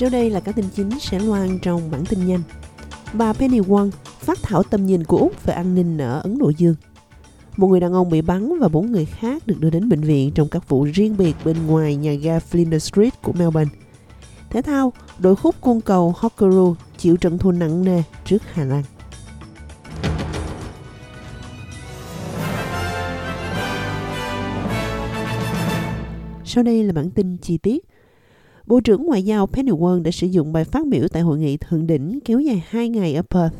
Sau đây là các tin chính sẽ loan trong bản tin nhanh. Bà Penny Wong phát thảo tầm nhìn của Úc về an ninh ở Ấn Độ Dương. Một người đàn ông bị bắn và bốn người khác được đưa đến bệnh viện trong các vụ riêng biệt bên ngoài nhà ga Flinders Street của Melbourne. Thể thao, đội khúc côn cầu Hockeroo chịu trận thua nặng nề trước Hà Lan. Sau đây là bản tin chi tiết. Bộ trưởng Ngoại giao Penny Wong đã sử dụng bài phát biểu tại hội nghị thượng đỉnh kéo dài 2 ngày ở Perth,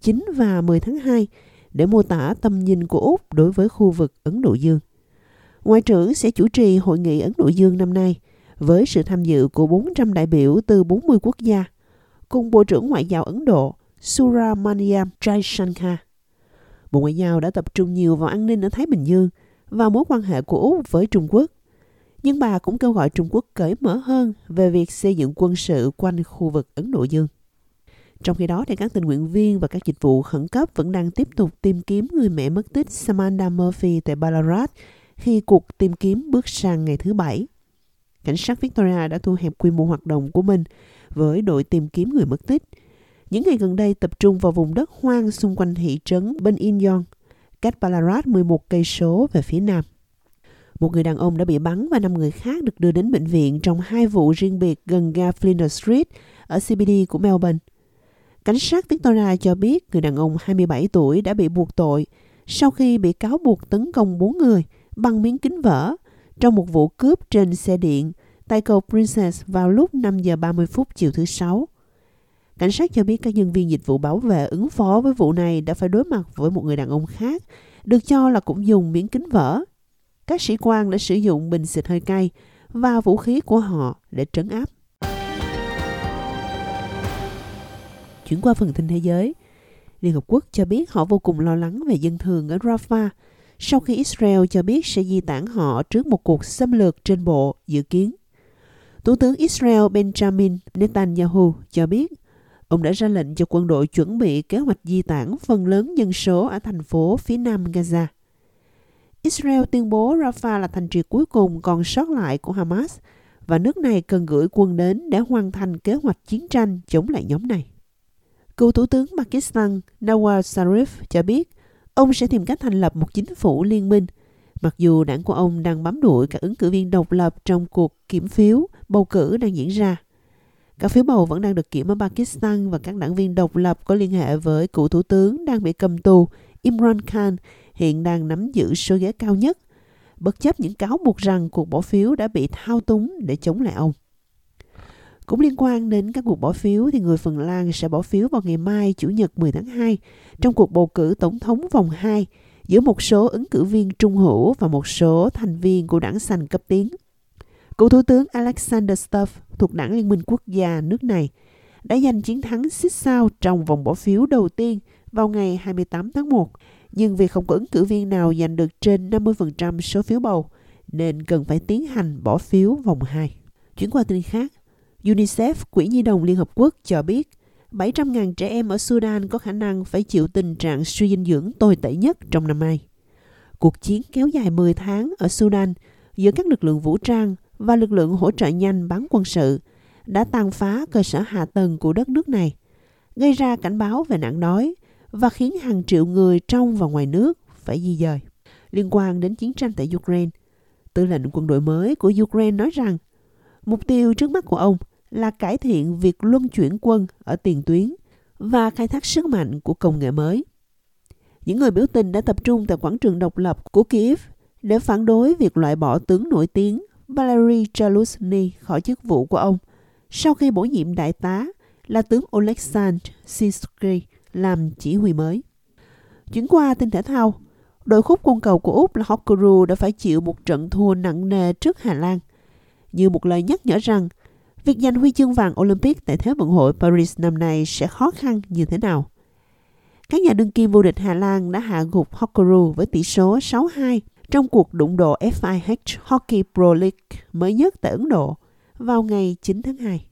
9 và 10 tháng 2 để mô tả tầm nhìn của Úc đối với khu vực Ấn Độ Dương. Ngoại trưởng sẽ chủ trì hội nghị Ấn Độ Dương năm nay với sự tham dự của 400 đại biểu từ 40 quốc gia, cùng Bộ trưởng Ngoại giao Ấn Độ Suramaniam Jaishankar. Bộ Ngoại giao đã tập trung nhiều vào an ninh ở Thái Bình Dương và mối quan hệ của Úc với Trung Quốc. Nhưng bà cũng kêu gọi Trung Quốc cởi mở hơn về việc xây dựng quân sự quanh khu vực Ấn Độ Dương. Trong khi đó, thì các tình nguyện viên và các dịch vụ khẩn cấp vẫn đang tiếp tục tìm kiếm người mẹ mất tích Samantha Murphy tại Ballarat khi cuộc tìm kiếm bước sang ngày thứ Bảy. Cảnh sát Victoria đã thu hẹp quy mô hoạt động của mình với đội tìm kiếm người mất tích. Những ngày gần đây tập trung vào vùng đất hoang xung quanh thị trấn Ben Inyon, cách Ballarat 11 cây số về phía nam. Một người đàn ông đã bị bắn và năm người khác được đưa đến bệnh viện trong hai vụ riêng biệt gần ga Flinders Street ở CBD của Melbourne. Cảnh sát Victoria cho biết người đàn ông 27 tuổi đã bị buộc tội sau khi bị cáo buộc tấn công bốn người bằng miếng kính vỡ trong một vụ cướp trên xe điện tại cầu Princess vào lúc 5 giờ 30 phút chiều thứ Sáu. Cảnh sát cho biết các nhân viên dịch vụ bảo vệ ứng phó với vụ này đã phải đối mặt với một người đàn ông khác, được cho là cũng dùng miếng kính vỡ. Các sĩ quan đã sử dụng bình xịt hơi cay và vũ khí của họ để trấn áp. Chuyển qua phần tin thế giới, Liên Hợp Quốc cho biết họ vô cùng lo lắng về dân thường ở Rafah sau khi Israel cho biết sẽ di tản họ trước một cuộc xâm lược trên bộ dự kiến. Thủ tướng Israel Benjamin Netanyahu cho biết ông đã ra lệnh cho quân đội chuẩn bị kế hoạch di tản phần lớn dân số ở thành phố phía nam Gaza. Israel tuyên bố Rafah là thành trì cuối cùng còn sót lại của Hamas và nước này cần gửi quân đến để hoàn thành kế hoạch chiến tranh chống lại nhóm này. Cựu Thủ tướng Pakistan Nawaz Sharif cho biết ông sẽ tìm cách thành lập một chính phủ liên minh, mặc dù đảng của ông đang bám đuổi các ứng cử viên độc lập trong cuộc kiểm phiếu bầu cử đang diễn ra. Các phiếu bầu vẫn đang được kiểm ở Pakistan và các đảng viên độc lập có liên hệ với cựu thủ tướng đang bị cầm tù Imran Khan hiện đang nắm giữ số ghế cao nhất, bất chấp những cáo buộc rằng cuộc bỏ phiếu đã bị thao túng để chống lại ông. Cũng liên quan đến các cuộc bỏ phiếu thì người Phần Lan sẽ bỏ phiếu vào ngày mai Chủ nhật 10 tháng 2 trong cuộc bầu cử tổng thống vòng 2 giữa một số ứng cử viên trung hữu và một số thành viên của đảng xanh cấp tiến. Cựu Thủ tướng Alexander Stubb thuộc đảng Liên minh Quốc gia nước này đã giành chiến thắng xích sao trong vòng bỏ phiếu đầu tiên vào ngày 28 tháng 1, nhưng vì không có ứng cử viên nào giành được trên 50% số phiếu bầu, nên cần phải tiến hành bỏ phiếu vòng 2. Chuyển qua tin khác, UNICEF, Quỹ Nhi đồng Liên Hợp Quốc cho biết 700.000 trẻ em ở Sudan có khả năng phải chịu tình trạng suy dinh dưỡng tồi tệ nhất trong năm nay. Cuộc chiến kéo dài 10 tháng ở Sudan giữa các lực lượng vũ trang và lực lượng hỗ trợ nhanh bán quân sự đã tàn phá cơ sở hạ tầng của đất nước này, gây ra cảnh báo về nạn đói và khiến hàng triệu người trong và ngoài nước phải di dời. Liên quan đến chiến tranh tại Ukraine, tư lệnh quân đội mới của Ukraine nói rằng mục tiêu trước mắt của ông là cải thiện việc luân chuyển quân ở tiền tuyến và khai thác sức mạnh của công nghệ mới. Những người biểu tình đã tập trung tại quảng trường độc lập của Kiev để phản đối việc loại bỏ tướng nổi tiếng Valery Chaluzny khỏi chức vụ của ông sau khi bổ nhiệm đại tá là tướng Oleksandr Sisky làm chỉ huy mới. Chuyển qua tin thể thao, đội khúc quân cầu của Úc là Hokuru đã phải chịu một trận thua nặng nề trước Hà Lan. Như một lời nhắc nhở rằng, việc giành huy chương vàng Olympic tại Thế vận hội Paris năm nay sẽ khó khăn như thế nào. Các nhà đương kim vô địch Hà Lan đã hạ gục Hokuru với tỷ số 6-2 trong cuộc đụng độ FIH Hockey Pro League mới nhất tại Ấn Độ vào ngày 9 tháng 2.